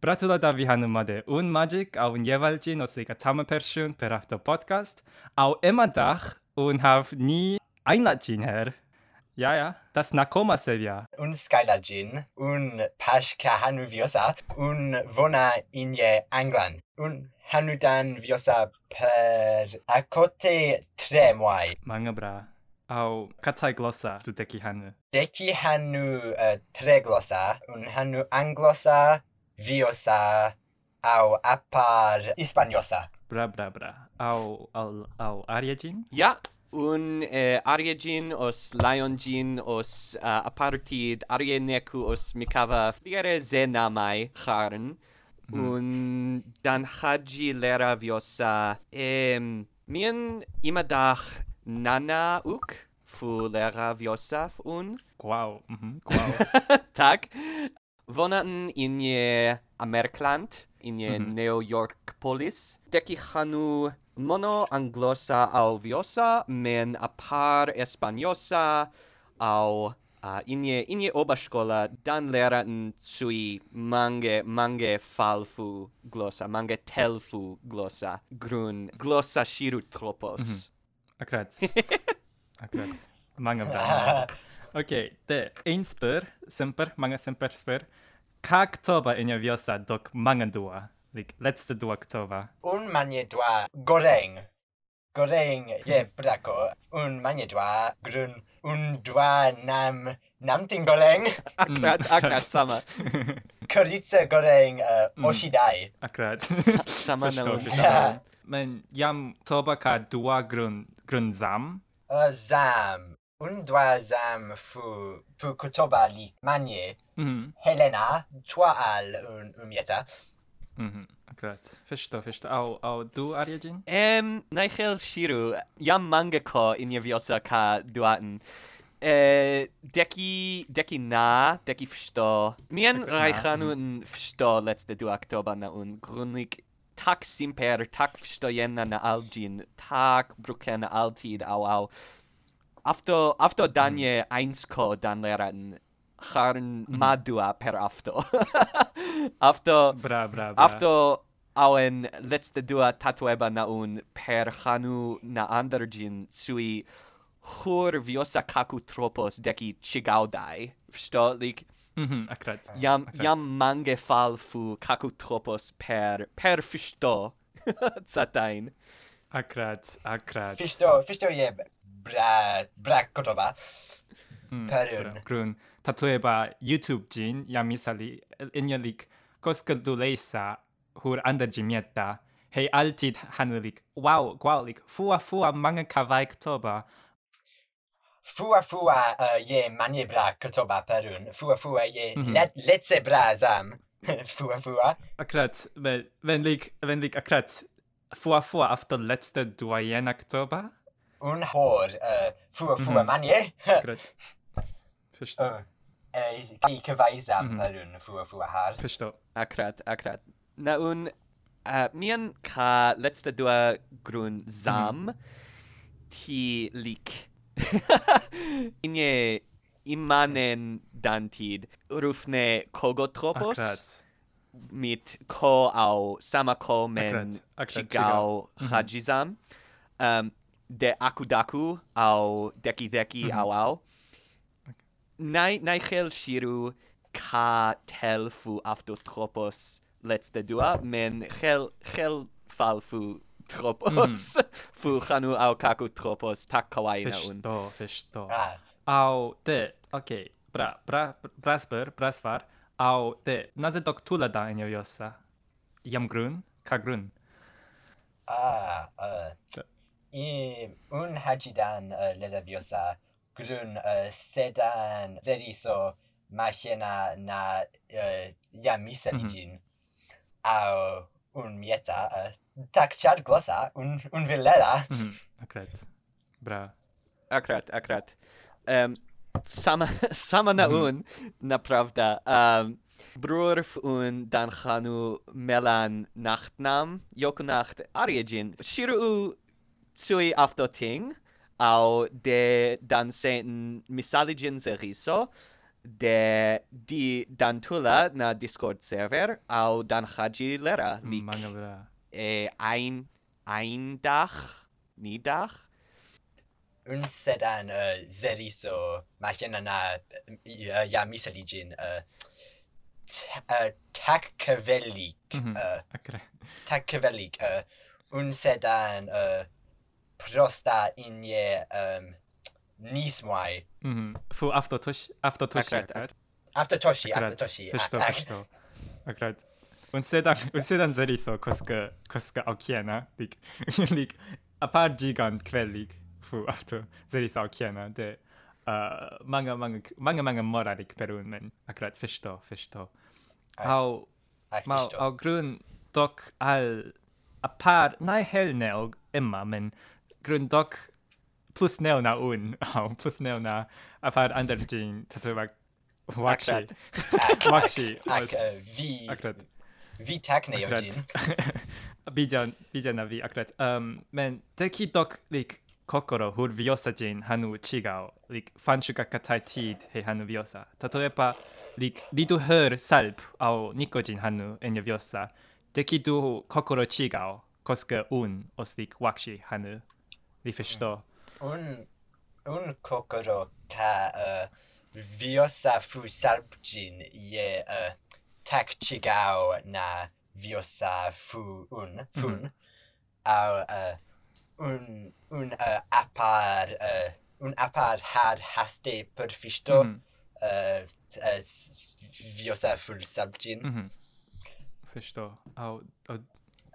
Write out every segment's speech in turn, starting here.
Bratulada Vihanumade un Magic und Jewalcin aus der Zimmerperson per auf Podcast. au emma Dach un habe nie Einladcin her. Ja, ja, das Nakoma Sevia. Und Skylajin und Pashka Hanuviosa und Wona in je Anglan, un Hanudan Viosa per Akote Tremwai. Manga bra. Au katai glossa tu deki hanu. Deki hanu uh, tre glossa un hanu anglossa viosa au apar hispaniosa. Bra, bra, bra. Au, au, au Ariagin? Ja, un eh, Ariagin os Lionjin os eh, uh, apartid arieneku os mikava fliere zenamai charn. Mm. Un dan haji lera viosa em mien imadach nana uk fu lera viosa un. Wow. Mm -hmm. Tak. Vonatan inye Amerikland, inye mm -hmm. New York polis. Deki hanu mono anglosa au viosa, men apar espanyosa au uh, inye in oba skola dan leraten sui mange mange falfu glosa, mange telfu glosa, grun glosa shiru tropos. Mm -hmm. 漫画みたいな。OK。で、Insper, Semper, Manga Semper Sper. Kaktoba Inaviosa dok Manga Dua. Like, letzte dwa Oktober. Un Manie Dua Goreng. Goreng je brako. Un Manie Dua Grun. Un Dua Nam. Namting Goreng. Akrat, akrat, sama. Korice Goreng uh, Oshidai. Akrat. Sama na Men jam toba ka dua grun, grun zam. Uh, zam. un doazam fu fu kutoba li manye mm -hmm. helena twa al un umieta mhm mm Grat. Fishto, fishto. Au, au, du, Ariajin? Em, Nigel Shiru, jam manga ko in javiosa ka duaten. Uh, deki, deki na, deki fishto. Mien reichanu un mhm. fishto letzte du oktober na un grunlik tak simper, tak fishto jenna na algin, tak bruken altid, au, au afto afto mm-hmm. danje einsko dan leraten harn mm-hmm. madua per afto afto bra bra bra afto awen letzte dua tatueba na un per hanu na andergin sui hur viosa kaku tropos deki chigaudai sto like Mhm, akkurat. Eh, jam akkurat. jam mange fall fu kaku tropos per per fisto. Zatain. Akkurat, akkurat. Fisto, fisto yebe ブラブラック言葉。パルン。クルン。例えば、YouTube 人やミサリ、エニャリク、コスクドレイサ、フーアンダジミエッタ、ヘイアルティッハヌリク、ワオ、ワオリク、フワフワマンガカワイクトバ。フワフワ、イェマニブラクトバパルン。フワフワ、イェレッツェブラザム。Fua Fua. Akkurat, wenn, wenn ich, wenn ich akkurat Fua Fua auf der letzte Duayen Oktober un hår uh, fu a fu a manie. Greit. Förstå. Lika vajsa un fu a fu a har. Förstå. Akkurat, akkurat. Na un uh, eh, mien ka letzte dua grun sam mm. ti lik. Inje immanen dantid rufne kogotropos. Akkurat. mit ko au sama ko men chigao mhm. hajizam. Mm de akudaku au deki deki mm -hmm. au au. Okay. nai nai khel shiru ka telfu afto tropos let's the dua men khel khel falfu tropos. Mm. fu hanu au kaku tropos tak kawaii na un. Fisto fisto ah. au de okay bra bra brasper brasvar au de naze doktula da in yosa yam grun? Ka grun? Ah uh, i unhaciden للبيوسا grun sedan zeriso machena na yamisa dijin mhm. au un mieta tak char glosa un un villera mhm, akrat bra. Akrat akrat um sama sama na mhm. un na pravda. Um Brorf un dan chanu melan nachtnam, jokunacht ariegin. Shiru Tsui after Ting au de dan danceten misaligen seriso de di dantula na Discord server au dan haji lera leak. Mangabra. E, ein ein Dach, nie Dach. Unse dan uh, äh, zeriso machina na uh, ja misaligen uh, äh, uh, äh, takvelik. Uh, mm -hmm. okay. Takvelik. Uh, unse dan uh, prosta in je um, nismaj. Mm -hmm. Fu aftotoshi. Aftotoshi. Akrat, akrat. Aftotoshi, akrat. aftotoshi. Förstå, ak förstå. Akrat. Und sedan, und sedan zeriso, koska, koska aukiena, lik, lik, apar gigant quellig, fu afto zeriso aukiena, de, uh, manga, manga, manga, manga moralik perun, men, akrat, förstå, förstå. Au, ma, au grun, dock, al, apar, nej, helne, og, emma, men, gründog plusnevna un, au plusnevna apar anderģīn, tad vajag vakši. Vakši. Ak, vi. Akrat. Vi tekne jau ģīn. Bijan, bijana vi, akrat. Um, men teki dok, lik, kokoro hur viosa ģīn hanu chigao, lik, fanšu ga katai tīd hei hanu viosa. Tatoeba, lik, lidu her salp au niko ģīn hanu enyo viosa. Teki du kokoro chigao, koske un os lik wakshi hanu. Li förstå un un kokoro ka uh, viosa fu sarpjin ye uh, tak chigao na viosa fu un fun au uh, un un uh, apar uh, un apar had haste per fisto Mhm. uh, uh, s- viosa full sarpjin Mhm. Förstå. Au, au,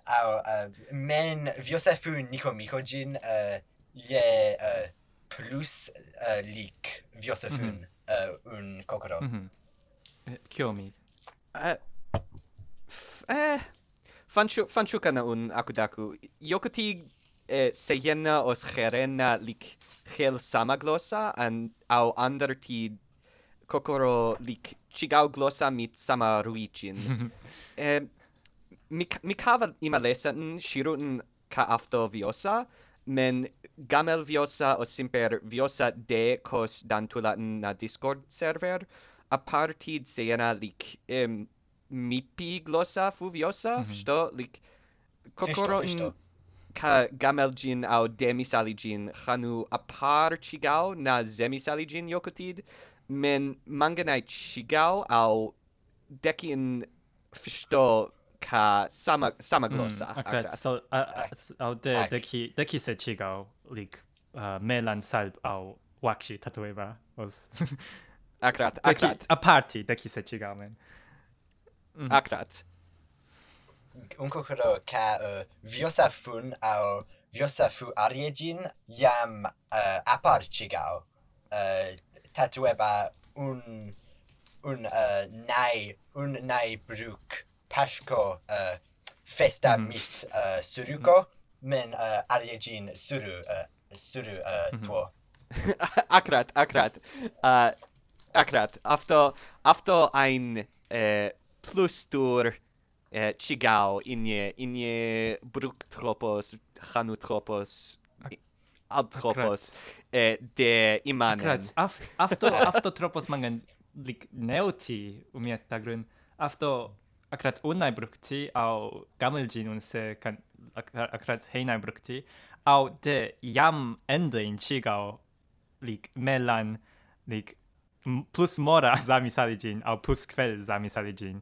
au uh, men viosefu nikomikojin uh, ye uh, plus uh, lik viosefun mm -hmm. uh, un kokoro. Mm -hmm. Eh, kio mi? Eh, eh, fanchu, fanchu kana un akudaku. Yokoti eh, seyena os gerena lik gel sama glosa an au ander ti kokoro lik chigao glosa mit sama ruichin. eh, mi, mi cava ima lesan shirun ka afto viosa, men gamel viosa o simper viosa de cos dantula na Discord server, a partid sena lic um, mipi glossa fuviosa, mm -hmm. sto lik kokoro in ka gamel gin au demisali aligin hanu apar chigao na zemisali aligin yokotid men manganai chigao au dekin fishto ka sama sama mm, glossa mm, okay akrat. so uh, de au de deki deki se chigao lik uh, melan salb au wakshi tatoeba os. Akrat akrat a party deki se chigao men. Mm. akrat un kokoro ka uh, viosafun au viosafu ariegin yam uh, apar chigao uh, tatoeba un un uh, nai un nai bruk Pashko uh, festa mm. mit uh, suruko, men uh, ariegin suru uh, suru uh, mm -hmm. tuo. akrat, akrat. Uh, akrat. Afto afto ein uh, plus tur uh, chigao inje inje bruktropos hanutropos adtropos uh, de imanen. Akrat. Af, afto afto tropos mangan lik neoti umiet tagrun. Afto akrat unai brukti au gameljin un se kan akrat heinai brukti au de jam ende in chigao lik melan lik plus mora zamisaligin au plus kvel zamisaligin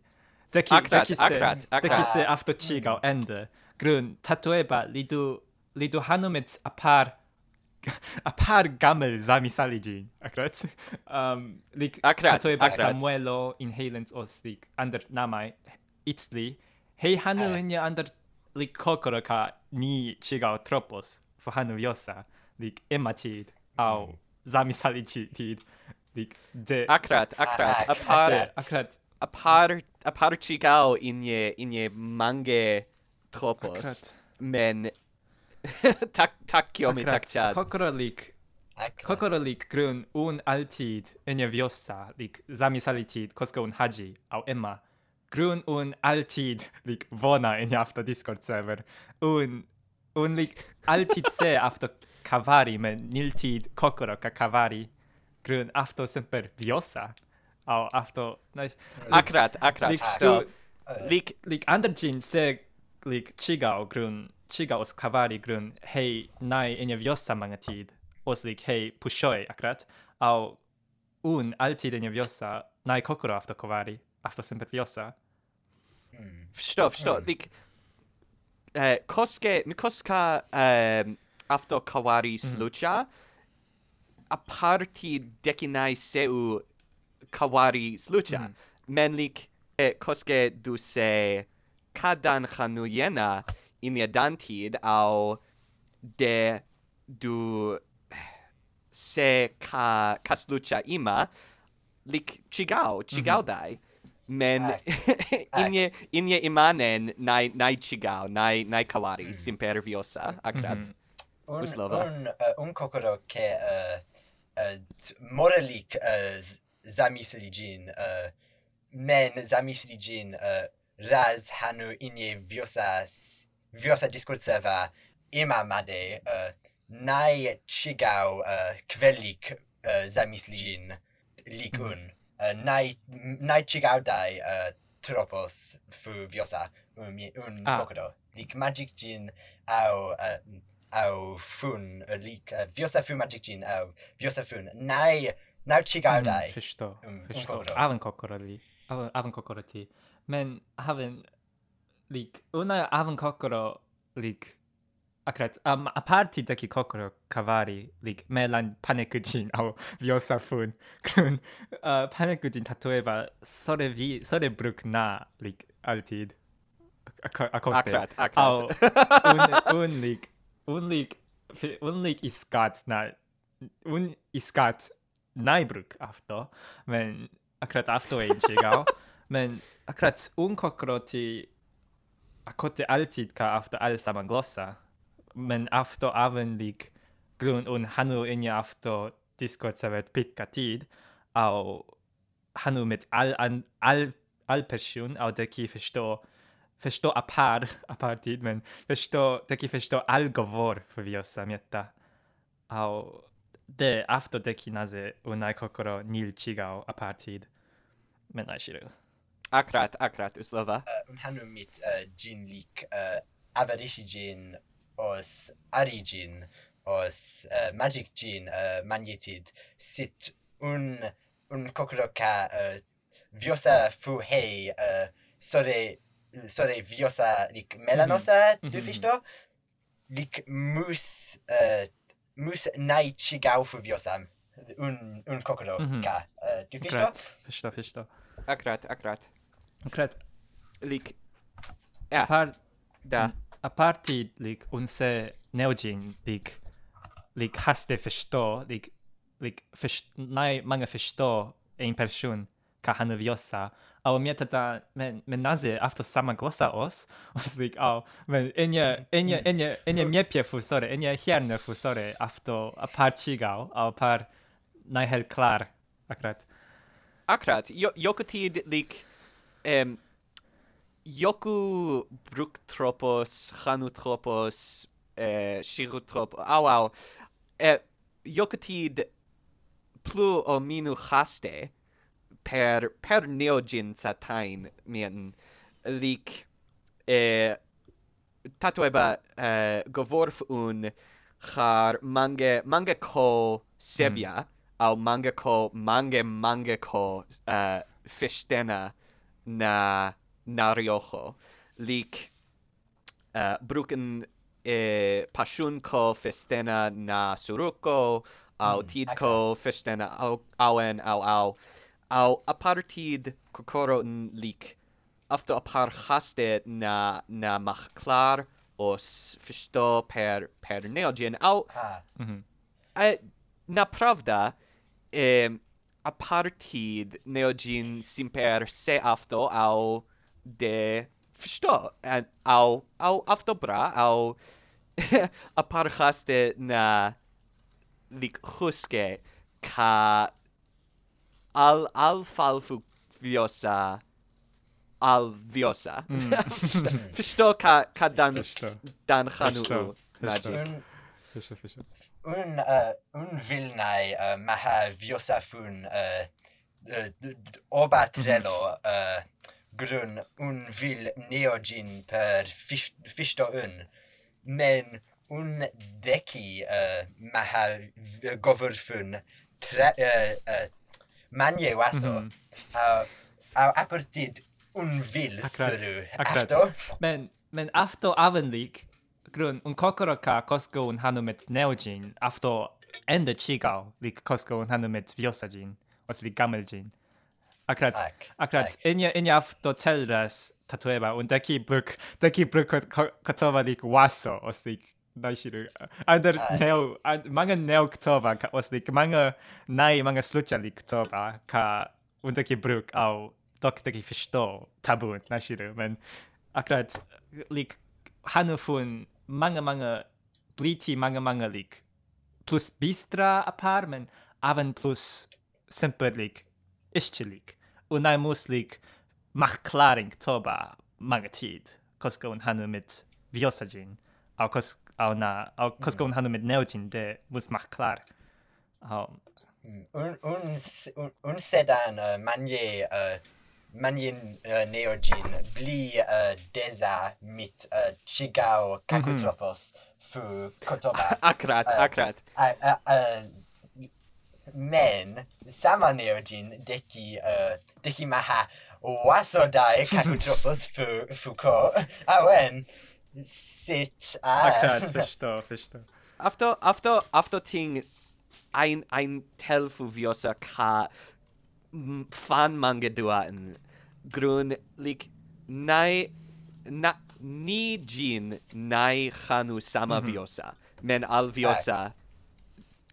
deki akrat, deki se akrat, akrat. deki se afto chigao mm. ende. Grun tatoeba lidu lidu hanumets apar par gamel zamisaligin akrat um lik akrat tatoeba samuelo in halens os lik under namai Itzli, hei hanu eh. uh, ni andar li kokoro ka ni chigao tropos fu hanu yosa, li ematid, au mm. zamisalichitid, li de... Akrat, akrat, apar... Akrat. Apar, apar chigao inye, inye mange tropos. Akrat. Men... tak, tak kiomi tak. Kokoro lik Kokoro lik grun un altid enye viosa lik zamisalitid kosko un haji au emma Grün un alltid lik wohna in after Discord-server. Und, und like, alltid se after kavari, men niltid kokoro ka kavari. Grün after semper viosa. Au after... Nice. Akrat, akrat. Lik ah, so, like, like, andergin se like, chigao grün, chigaos kavari grün, hej, nej, inje viosa många tid. Och lik hej, pushoi, akrat. Au un alltid inje viosa, nej, kokoro after kavari. After semper viosa. Что, что, like э коске, микоска эм afto kawari slucha, a parti decinai seu kawari slucha mm. menlik eh, koske du se kadan hanuyena in dantid au de du se ka kaslucha ima lik chigao chigao mm-hmm. dai. mm -hmm men inye inye imanen nai nai chigao nai nai kawari mm. simperviosa akrat mm -hmm. un Uslova. un uh, un kokoro ke uh, uh, morelik uh, zamisligin uh, men zamisligin uh, raz hanu inye viosa viosa diskurseva imamade uh, nai chigao uh, kvelik uh, zamisligin likun mm. naj, najciekawdaj tropos w wiosa un, un ah. poco. Lik magic gin au au fun lik Viosa Fu magic gin au viosa fun naj najciekawdaj. Mm, förstå, um, förstå. Även kokoroli. Även, även kokoroti. Men även lik, unna även kokoro lik akkurat um, a parti deki kokoro kavari lik melan panekujin au viosa fun kun uh, panekujin tatoeba sore vi sore bruk na lik altid? A, a kote akrat au un un lik un lik un lik iskat na un iskat naibruk afto men akrat afto ein chigao men akrat un kokroti akote altid ka afto al saman glossa men after anvendig grund und handlungen after diskutiert pickatid au handel mit all an all all person au der ki förstå förstå apart apartid men förstå der ki förstå all govor för vi oss samjätta au de after de ki naze unai kokoro nil chigao apartid men ai shiru. Akrat akrat uslova. Äh, uh, hanum mit äh, uh, jinlik uh, äh, avarishijin os arigin os uh, magic gene uh, magnetid sit un un kokoroka uh, viosa oh. fuhei uh, sore sore viosa lik melanosa mm -hmm. dufisto mm-hmm. lik mus uh, mus nai chigau fu viosa un un kokoroka mm -hmm. uh, dufisto fisto fisto. Akrat akrat akrat lik ja eh, par da. Mm. party like unse Neojin like like haste förstå like like först, nej, många förstår en person kan han viosa a mnie tata, men, men nazy, a to sama glosa os, os lik, a, men enie, enie, enie, enie miepie fusore, enie hierne fusore, a to a par cigał, a par najher klar, akrat. Akrat, jo, jokutid lik, um, Yoku Brooktropos, Hanutropos, eh, Shirutrop, au au, eh, Yokutid plu o minu haste per, per neogin satain mien lik eh, tatueba eh, govorf un har mange mange ko sebia mm. au mange ko mange mange ko uh, fishtena na Nariojo lik uh, eh, bruken e eh, pasunko festena na suruko au mm, tidko okay. festena au auen au au au apartid kokoro lik afto aparhaste na na machklar os fisto per per neogen au ah. mm -hmm. a, na pravda em apartid neogen simper se afto au de sto and eh, au au afto bra au a parchaste na lik huske ka al al falfu viosa al viosa. Sto ka ka dan dan hanu magic. Un uh, un vilnai uh, maha viosa fun uh, uh, obatrelo uh, uh, uh, oba trelo uh, grun un vil neogin per fisto un. Men un deki uh, maha govurfun tre uh, uh, manje waso mm uh, au apertid un vil suru. afto men men afto avenlik grun un kokoro ka kosko un hanu met neogin. Afto ende chigao lik kosko un hanu met viosajin os li gameljin A krat, tak, a krat, tak. nie, nie w to teraz tatueba, on taki bruk, taki bruk kotowalik waso, oslik, najsilu, under tak. neo, manga neo ktowa, ka oslik, manga nai, manga sluchali ktowa, ka un taki bruk, au, tok taki fischto, tabun, najsilu, men, a krat, lik, hanufun, manga manga, bliti manga manga lik, plus bistra apartment, avan plus simple lik, ischelik unai muslik mach klaring toba magatid, koska un hanu mit viosajin, au kos au na au koska mm. un hanu mit neojin de mus mach klar au mm, un un, un sedan uh, manje uh, manjen uh, neogin bli uh, deza mit uh, chigao kakutropos mm -hmm. fu kotoba. akrat, akrat. Uh, uh, uh, uh men sama neogin deki uh, deki maha wasodai kakutropos fu fuko. Ah, Awen sit a ah. okay, jetzt verstehe after after after ting ein ein tel fu viosa ka fan manga duaten grun lik nai na ni jin nai hanu sama mm -hmm. viosa. Men al ah. viosa.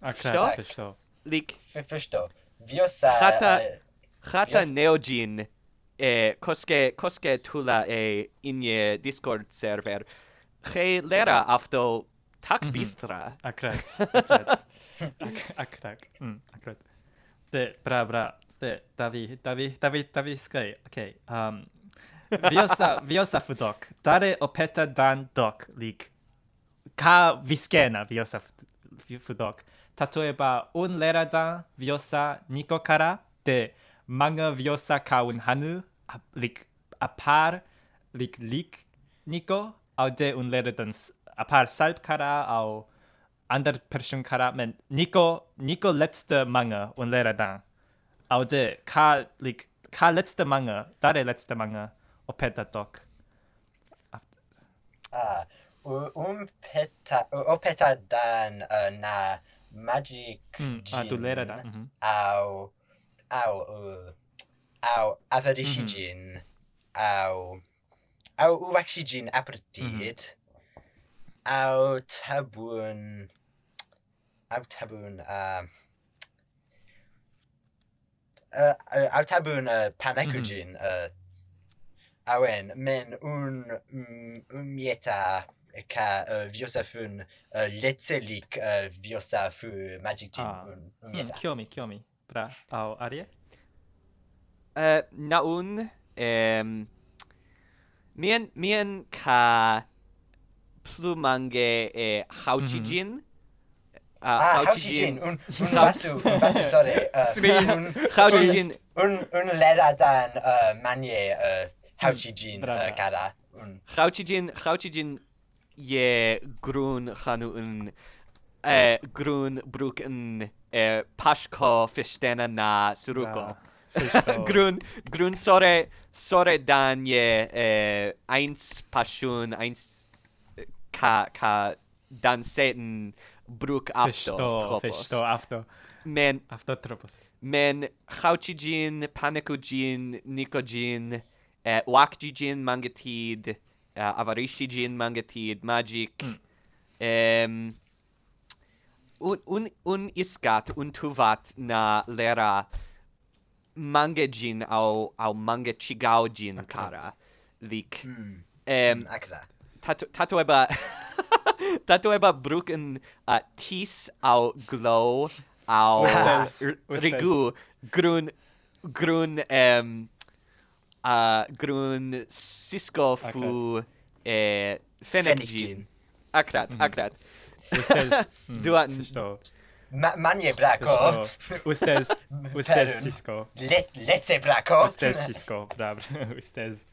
Ach, verstehe lik förstå. viosa sa Hata eh, Hata neogin e eh, koske koske tula e eh, inye Discord server. He lera afto tak mhm. bistra. Akrat. Akrat. Akrat. de akrat. Bra bra. de Davi Davi Davi Davi skoj. Okay. Um Viosa Viosa fudok. Dare opeta dan dok lik. Ka viskena Viosa fudok. 例えば、オンレラダン、ビオサ、ニコカラで、マンガビオサカウンハヌ、アリク、アパー、リクリク、ニコ、アデウンレラダンス、アパーサルカラ、アオ、アンダルペションカラ、メン、ニコ、ニコレツテマンガ、オンレラダン。アデ、カ、リク、カレツテマンガ、誰レツテマンガ、オペタトク。Ah, um peta, opeta dan uh, na magic ah, mm, adulterada mm-hmm. ao ao uh, ao avarishi mm-hmm. ao ao uaxi jin apertid mm-hmm. ao tabun ao tabun uh, uh, uh ao tabun uh, panekujin mm-hmm. uh, awen men un un umieta ka uh, viosafun uh, letzelik uh, viosafu magic team. Ah. Un, un, mm, kiomi, kiomi. Pra, au arie? Uh, naun, um, mien, mien ka plumange e hauchijin. Mhm. Mm -hmm. Uh, ah, hauchijin. Un, un basu, un basu, sorry. Uh, Un, hauchijin. Un, un leratan uh, manje uh, hauchijin mm, uh, kara. Un... Hauchijin, hauchijin ge grön hanu en eh, oh. grön bruk en eh, na suruko. Ah, grön grön sore sore danje eh, eins passion eins e, ka ka danseten bruk afto. Förstå, förstå afto. Men afto tropos. Men hauchijin, panikujin, nikojin, eh, wakjijin mangetid. Eh, uh, avarishijin mangatid magic. Mm. um, un un un iskat un tuvat na lera mangejin au au mange chigaujin kara lik mm. Ehm, um akla tatu tatueba tatueba bruken uh, tis au glow au rigu grun grun um a grun Cisco fu e Fenegin. Akrat, akrat. Ustes duan. Ma manje brako. Ustes ustes Cisco. Let letse brako. Ustes Cisco, brab. Ustes.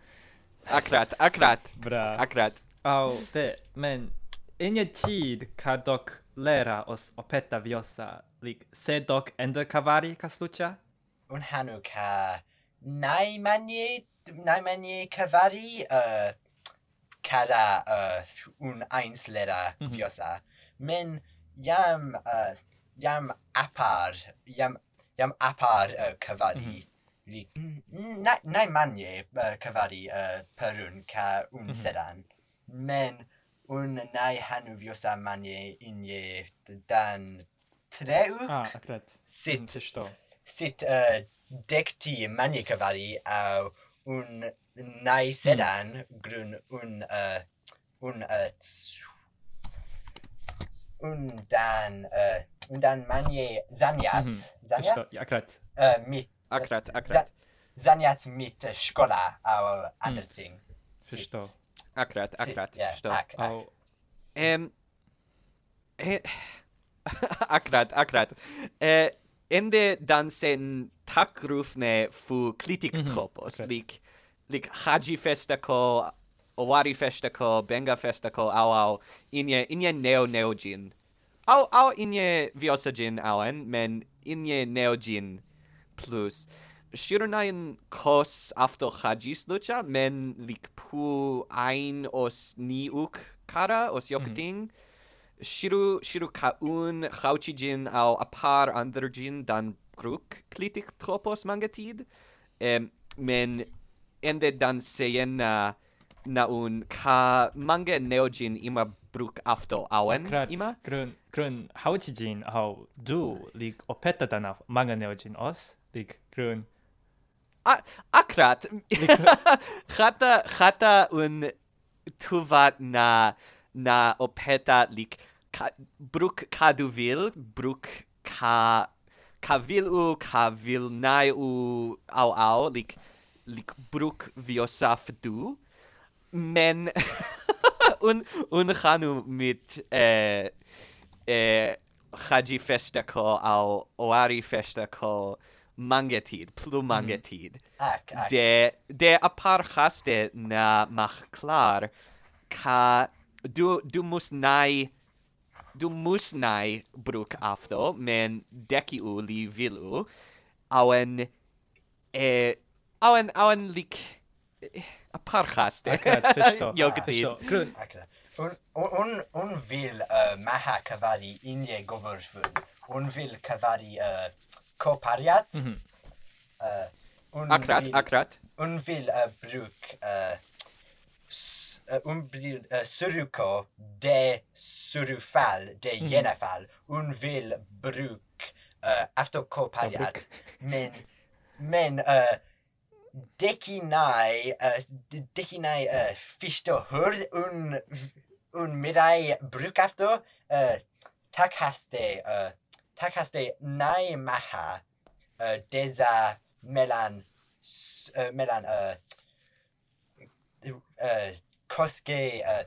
Akrat, akrat. Bra. Akrat. Au, te men Inetid kadok lera os opeta viosa lik sedok ender kavari kaslucha un hanuka neu manier, neu manier cyfaru uh, cara uh, un einslera mm -hmm. Men jam, uh, jam apar, jam, jam apar uh, cyfaru. Mm -hmm. Li, na, na manje uh, cyfaru uh, per un ca un mm -hmm. sedan. Men un nai hanw fiosa manje unje dan trewk. Ah, akret. Sit. Sut, uh, dekti manie cavari au un nai sedan grun un uh, un uh, un dan uh, un dan manie zaniat Mhm. zaniat Förstå, ja, akkurat. uh, mit Akrat, akrat. zaniat mit uh, skola au andre ting Sit- Förstå. Akrat, akrat, ja, förstå. ak, eh, akrat, akrat. Eh ende dansen takrufne fu klitik mm -hmm. Lik lik haji festako owari festako benga festako au au inye inye neo neo jin. Au au inye viosa jin auen men inye neo jin plus. Shirunain kos afto hajis lucha men lik pu ein os niuk kara os yokuting. Mhm. Mm -hmm shiru shiru kaun hauchijin al apar anderjin dan kruk klitik tropos mangatid em men ende dan seyena uh, na un ka manga neojin ima bruk afto awen Krat, ima? Grun, krun hauchijin au du lik opetta dan manga neojin os lik grun a akrat. Khata khata un tuvat na na opeta lik ka, bruk kaduvil bruk ka kavilu kavilnai u au au lik lik bruk viosaf du men un un khanu mit eh eh haji Festako au oari Festako mangetid plu mhm. mangetid mm. ak, ak. de de apar haste na mach klar ka du, du musst nei du musst nei bruk afto men deki u li vilu auen eh auen auen lik a parchas de jogdi Un, un, un vil uh, maha kavari inje govurvun. Un vil kavari uh, kopariat. Mm -hmm. uh, un akrat, vil, akrat. Un vil uh, bruk uh, Eh, un eh, suruko de surufal de mhm. yenafal un vil bruk eh, aftokopadiat men men dekinai uh, dekinai uh, fisto hur un un midai after uh, takaste uh, takaste nai maha uh, deza melan uh, melan uh, uh, koske uh,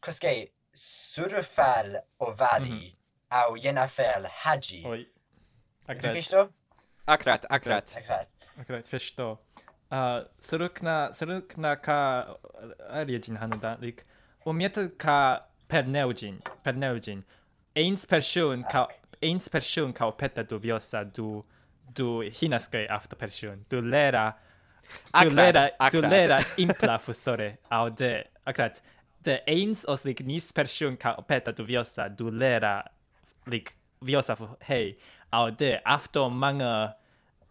koske surfal ovari au yenafel haji. Oj. Du Akkurat. förstår? akrat akrat Akkurat. Akkurat, förstå. Uh, surukna, surukna ka ariejin hanuda, lik, umieta ka perneujin, perneujin. Eins person ka, eins person ka opeta du viosa du, du hinaskai after person. Du lera, Tulera, dulera impla fusore, au de, akrat, de eins os lig nis persiun ka opeta du viosa, dulera lig viosa hei, au de, afto manga,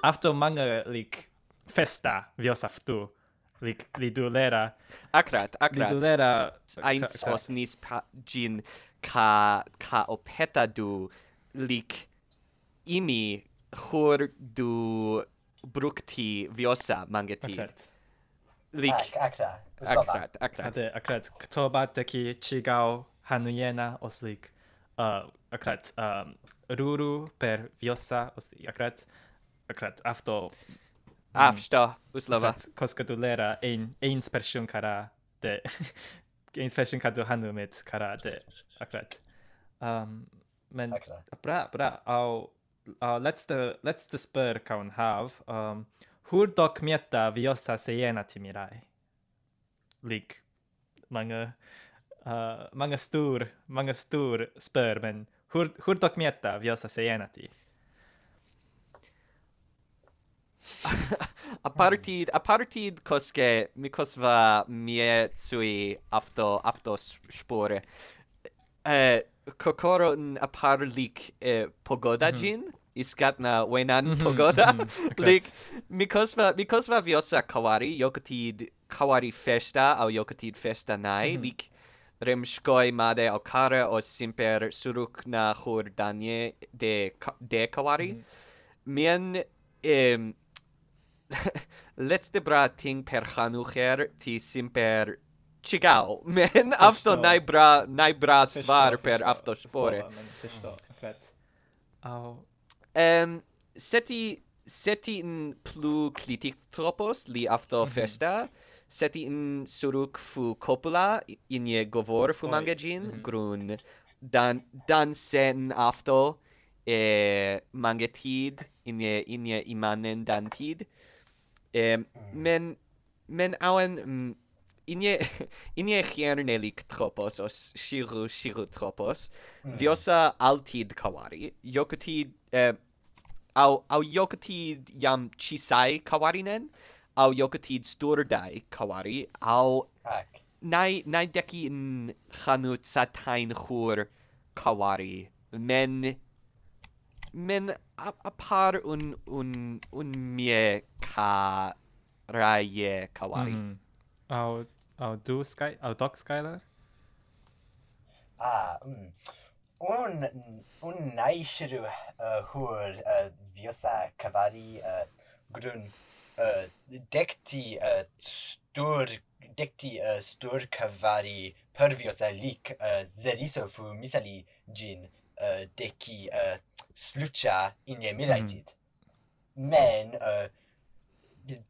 afto manga lig festa viosa tu lig li dulera. Akrat, akrat. Li dulera. Eins os nis pa, gin ka ka opeta du lig imi hur du brukti viosa mangetir. Akrat. Lik. Akrat. Akrat. Akrat. Hadi akrat. Ktobateki chigao hanuyena oslik. Uh, akrat. Um, ruru per viosa oslik. Akrat. Akrat. Afto. Afto. Uslova. Koskadulera ein eins pershun kara de eins pershun kadu hanumet kara de akrat. Um, men akrat. bra bra au Uh, let's the, let's the spör kan have. Um, hur dokumenterar vi oss sena till mirai? Lik många, uh, många stor, många stor spör, men hur, hur dokumenterar vi oss sena till? a partid a partid koske mi kosva mie sui afto afto spore eh kokoro aparlik e, pogoda mm -hmm. na iskatna wenan mm -hmm, pogoda mm -hmm. lik mikosva mikosva viosa kawari yokatid kawari festa au yokatid festa nai mm -hmm. lik remshkoi made au kara o simper surukna hurdanye de de kawari men mien em letzte brating per hanucher ti simper Chigal, men avto najbra najbra svar per avto spore. Au. Ehm seti seti in plu clitic tropos li avto festa. Seti in suruk fu copula in ye govor fu mangagin grun dan dan sen avto e mangetid in ye in je imanen dantid ehm men men auen mm, inie inie hiernelic tropos os shiru shiru tropos. Mm. viosa altid kawari. Yokotid eh, au au yokotid yam chisai kawarinen au yokotid sturdai kawari au nai nai deki in hanut satain khur kawari. Men men a, a par un un un mie ka raie kawari. Mm. au au do Sky au Doc Skylar? Ah, mm. un un naishiru uh, hur uh, viosa cavari uh, grun uh, dekti uh, stur dekti uh, stur cavari per viosa lik uh, zeriso fu misali gin uh, deki uh, slucha inye milaitit. Mm. Men uh,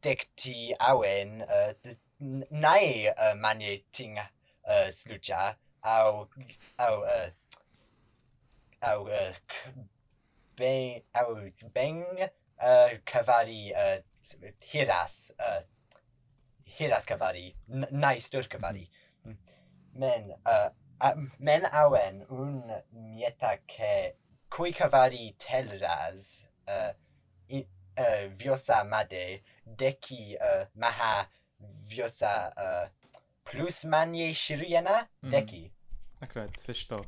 dekti awen uh, nai uh, manie ting uh, slucha au au uh, au uh, bang au bang uh, kavari uh, hiras uh, hiras kavari nai stur kavari. Mm-hmm. Men uh, a, men awen un mieta ke kui cavari telras uh, i, uh, viosa made deki uh, maha wiosa eh, plus manje širjena mhm. deki. Akrát, přečto.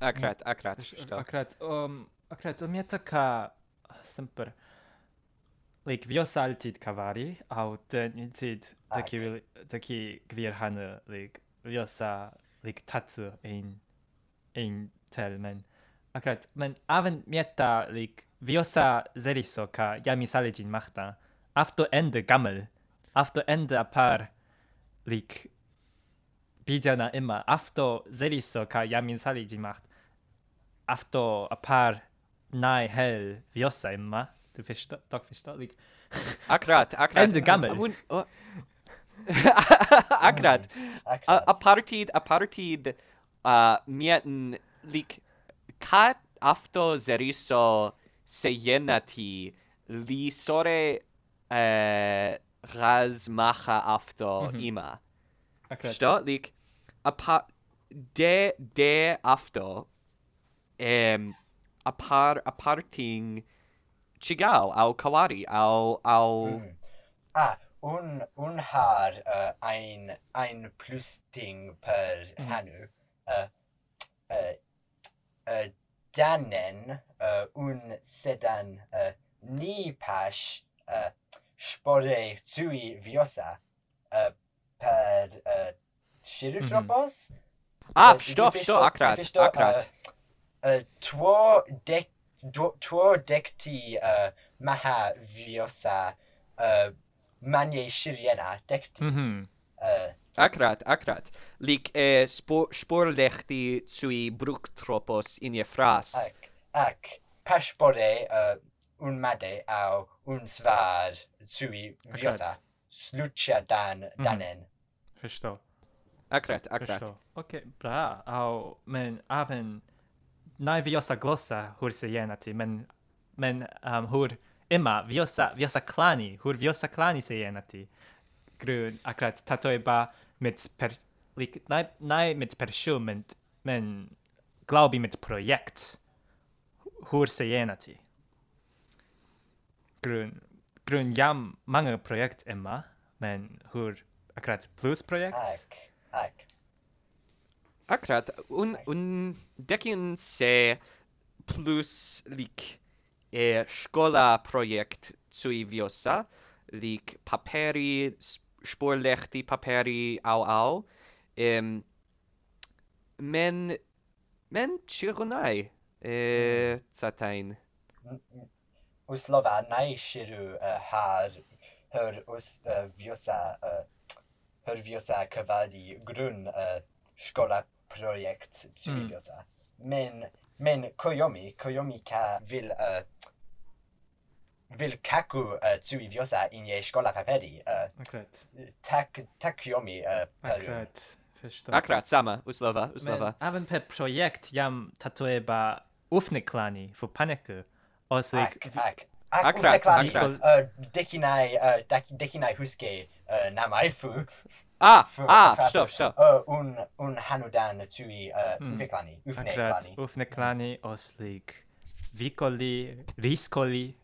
akrat, akrát, přečto. Akrat, um, akrát, um je taká, semper. Like, vjosa ali tid kavari, au tid taki, taki gwirhane, like, vjosa, like, tatsu in, in tel, men. Akrát, men aven mieta, like, viosa zeriso ka jami salijin machta, afto ende gammel. after end par lik bijana immer after zeliso ka yamin sali macht. After a par nai hell viosa immer du verstehst doch verstehst lik akrat akrat. Ende gammel akrat. A partid a partid uh mieten lik kat afto zeriso seyenati li sore eh uh, razmacha after mm -hmm. ima. Okay. Sto like apart de de a um a parting chigao au kawari au au mm. ah un un har uh, ein ein plus ding per mm. hanu uh, eh, uh, eh, uh, dannen uh, un sedan uh, ni pash uh, spore tui viosa uh, per uh, shiritropos mm -hmm. ah sto sto akrat akrat uh, uh, tuo dec duo, tuo decti uh, maha viosa uh, manie shiriena decti mm -hmm. uh, Akrat, akrat. Lik e spor, sporlechti tui bruktropos in je fras. Ak, ak. Paspore, uh, un mate au un svar sui viosa. Akkurat. Dan, mhm. danen. Mm. Förstår. Akkurat, akkurat. Okej, okay, bra. Au, men även när viosa glossa hur se gärna till, men, men um, hur Emma, viosa, viosa klani, hur viosa klani se gärna till. Grun, akkurat, tatoeba med per, lik, nej, nej med person, men, men glaubi med projekt. Hur se gärna till. grön, grönjam mange projekt emma, men hur akkurat plusprojekt? Ak, ak. Akkurat, un, un dekin se plus lik e skola projekt zu iviosa lik paperi, spurlechti paperi au au, um, men, men chironai e, zatain. Mm -hmm. Uslová najširu har hör us vjosa hör vjosa kvadi grund skola projekt vjosa. Mm. Men men Koyomi Koyomi ka vill vil kaku tsui vjosa inje skola paperi. tak Tack tack Koyomi. Akkurat. Verstanden. Akkurat, sama, uslova, uslova. Men även per projekt jam tatoeba ufneklani för paneku. Oslek Aklak Aklak dekinai uh, dekinai huske uh, namaifu Ah, F ah, stop, stop. Uh, un un hanudan tui uh, mm. ufeklani, ufneklani. Ufneklani oslik. Vikoli, riskoli,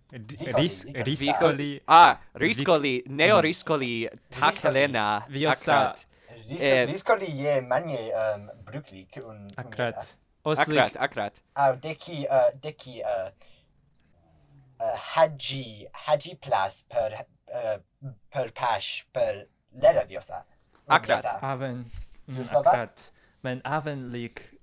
ris riskoli. Ah, riskoli, neo riskoli, tak Helena. Viosa. Riskoli je manje um, bruklik. Un, akrat. Oslik. Akrat, akrat. Au, deki, uh, deki, uh, uh, Haji hadji per, uh, per pash, per ledaviosa. Akrat, avem, mm, akrat, men avem lik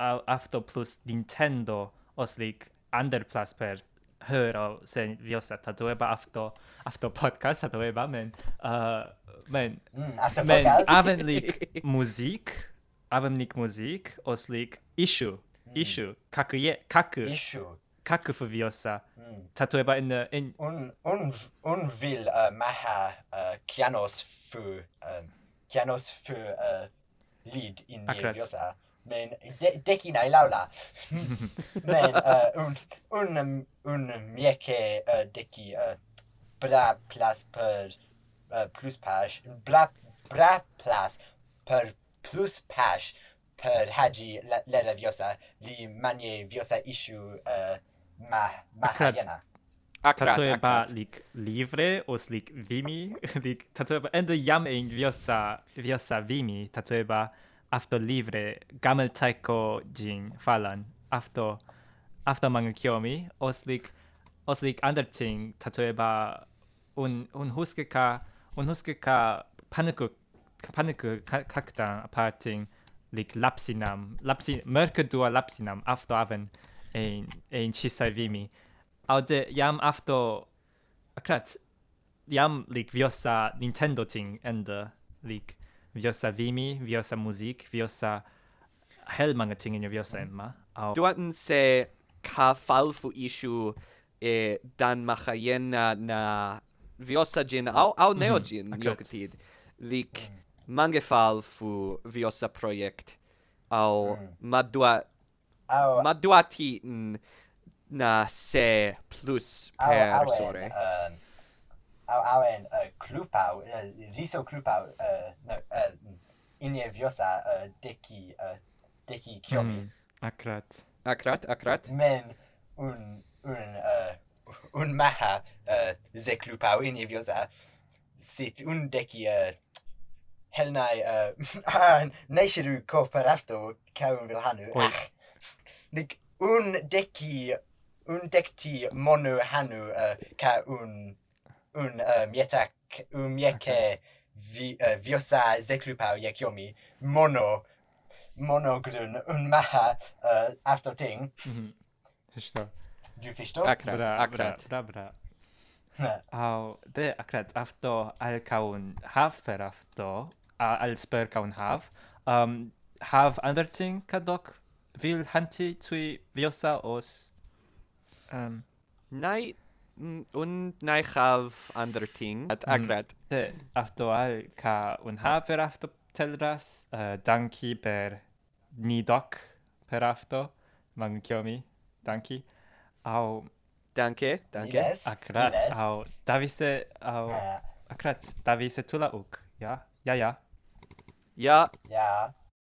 afto plus Nintendo os lik under plus per höra sen viosa tatueba afto afto podcast tatueba men uh, men mm, after men avem lik muzik avem lik muzik os lik issue mm. issue kakuye kaku. Issue. kacke viosa. mm. tatueba in in un un un will uh, äh, maha uh, kianos für um, kianos für äh, uh, lead in nerviosa men de decina laula men uh, un un ähm, un mieke uh, deki uh, bra plus per uh, plus page bra bra plus per plus page per haji le la, viosa li manie viosa issue uh, Ma, mahajana. Akrat, lik livre, os lik vimi, lik tatöba, ende jam e in viosa, viosa vimi, tatöba, afto livre, gamel taiko jin falan, afto, afto mangakiomi, os lik, os lik anderting, tatöba, un, un huskeka, un huskeka, paniku, paniku kakta, aparting lik lapsinam, lapsi merke dua lapsinam, afto aven, ein ein chisai vimi au de jam after akrat jam lik viosa Nintendo ting ende lik viosa vimi viosa musik viosa hel manga ting in viosa emma. Au. Du hatten se ka fall fu ishu e dan machayena na viosa gin au au neo gin akkurat. yokatid lik mange fall fu viosa projekt. Au Mm. madua Au, ma duati na se plus per au, auen, sore. Uh, au auen uh, clupau, uh, riso clupau, uh, no, uh, ineviosa uh, deki uh, deki kyomi Mm. Mm-hmm. akrat akrat akrat Men un, un, uh, un maha uh, ze clupau ineviosa sit un deki uh, helnai uh, neisiru corporafto caum vilhanu. Ach! Nik, un deki, un dekti monu hanu, uh, ka un, un, uh, mietak, un mieke, vi, uh, viosa zeklupau yekyomi, mono, mono grun, un maha, uh, after ting, mhm. Förstår du förstår? akrat bra akrat bra bra bra au de akrat after al kaun hav per after al spur kaun hav um have other thing kadok vil hanti tui viosa os um nai mm, un nai hav ander ting at Mm. akrat de after al ka un hav per after telras uh, danki per nidok per after manga kyomi danki au Danke, danke. Yes. akrat Yes. au davise au akrat davise tula uk ja ja ja Ja, ja.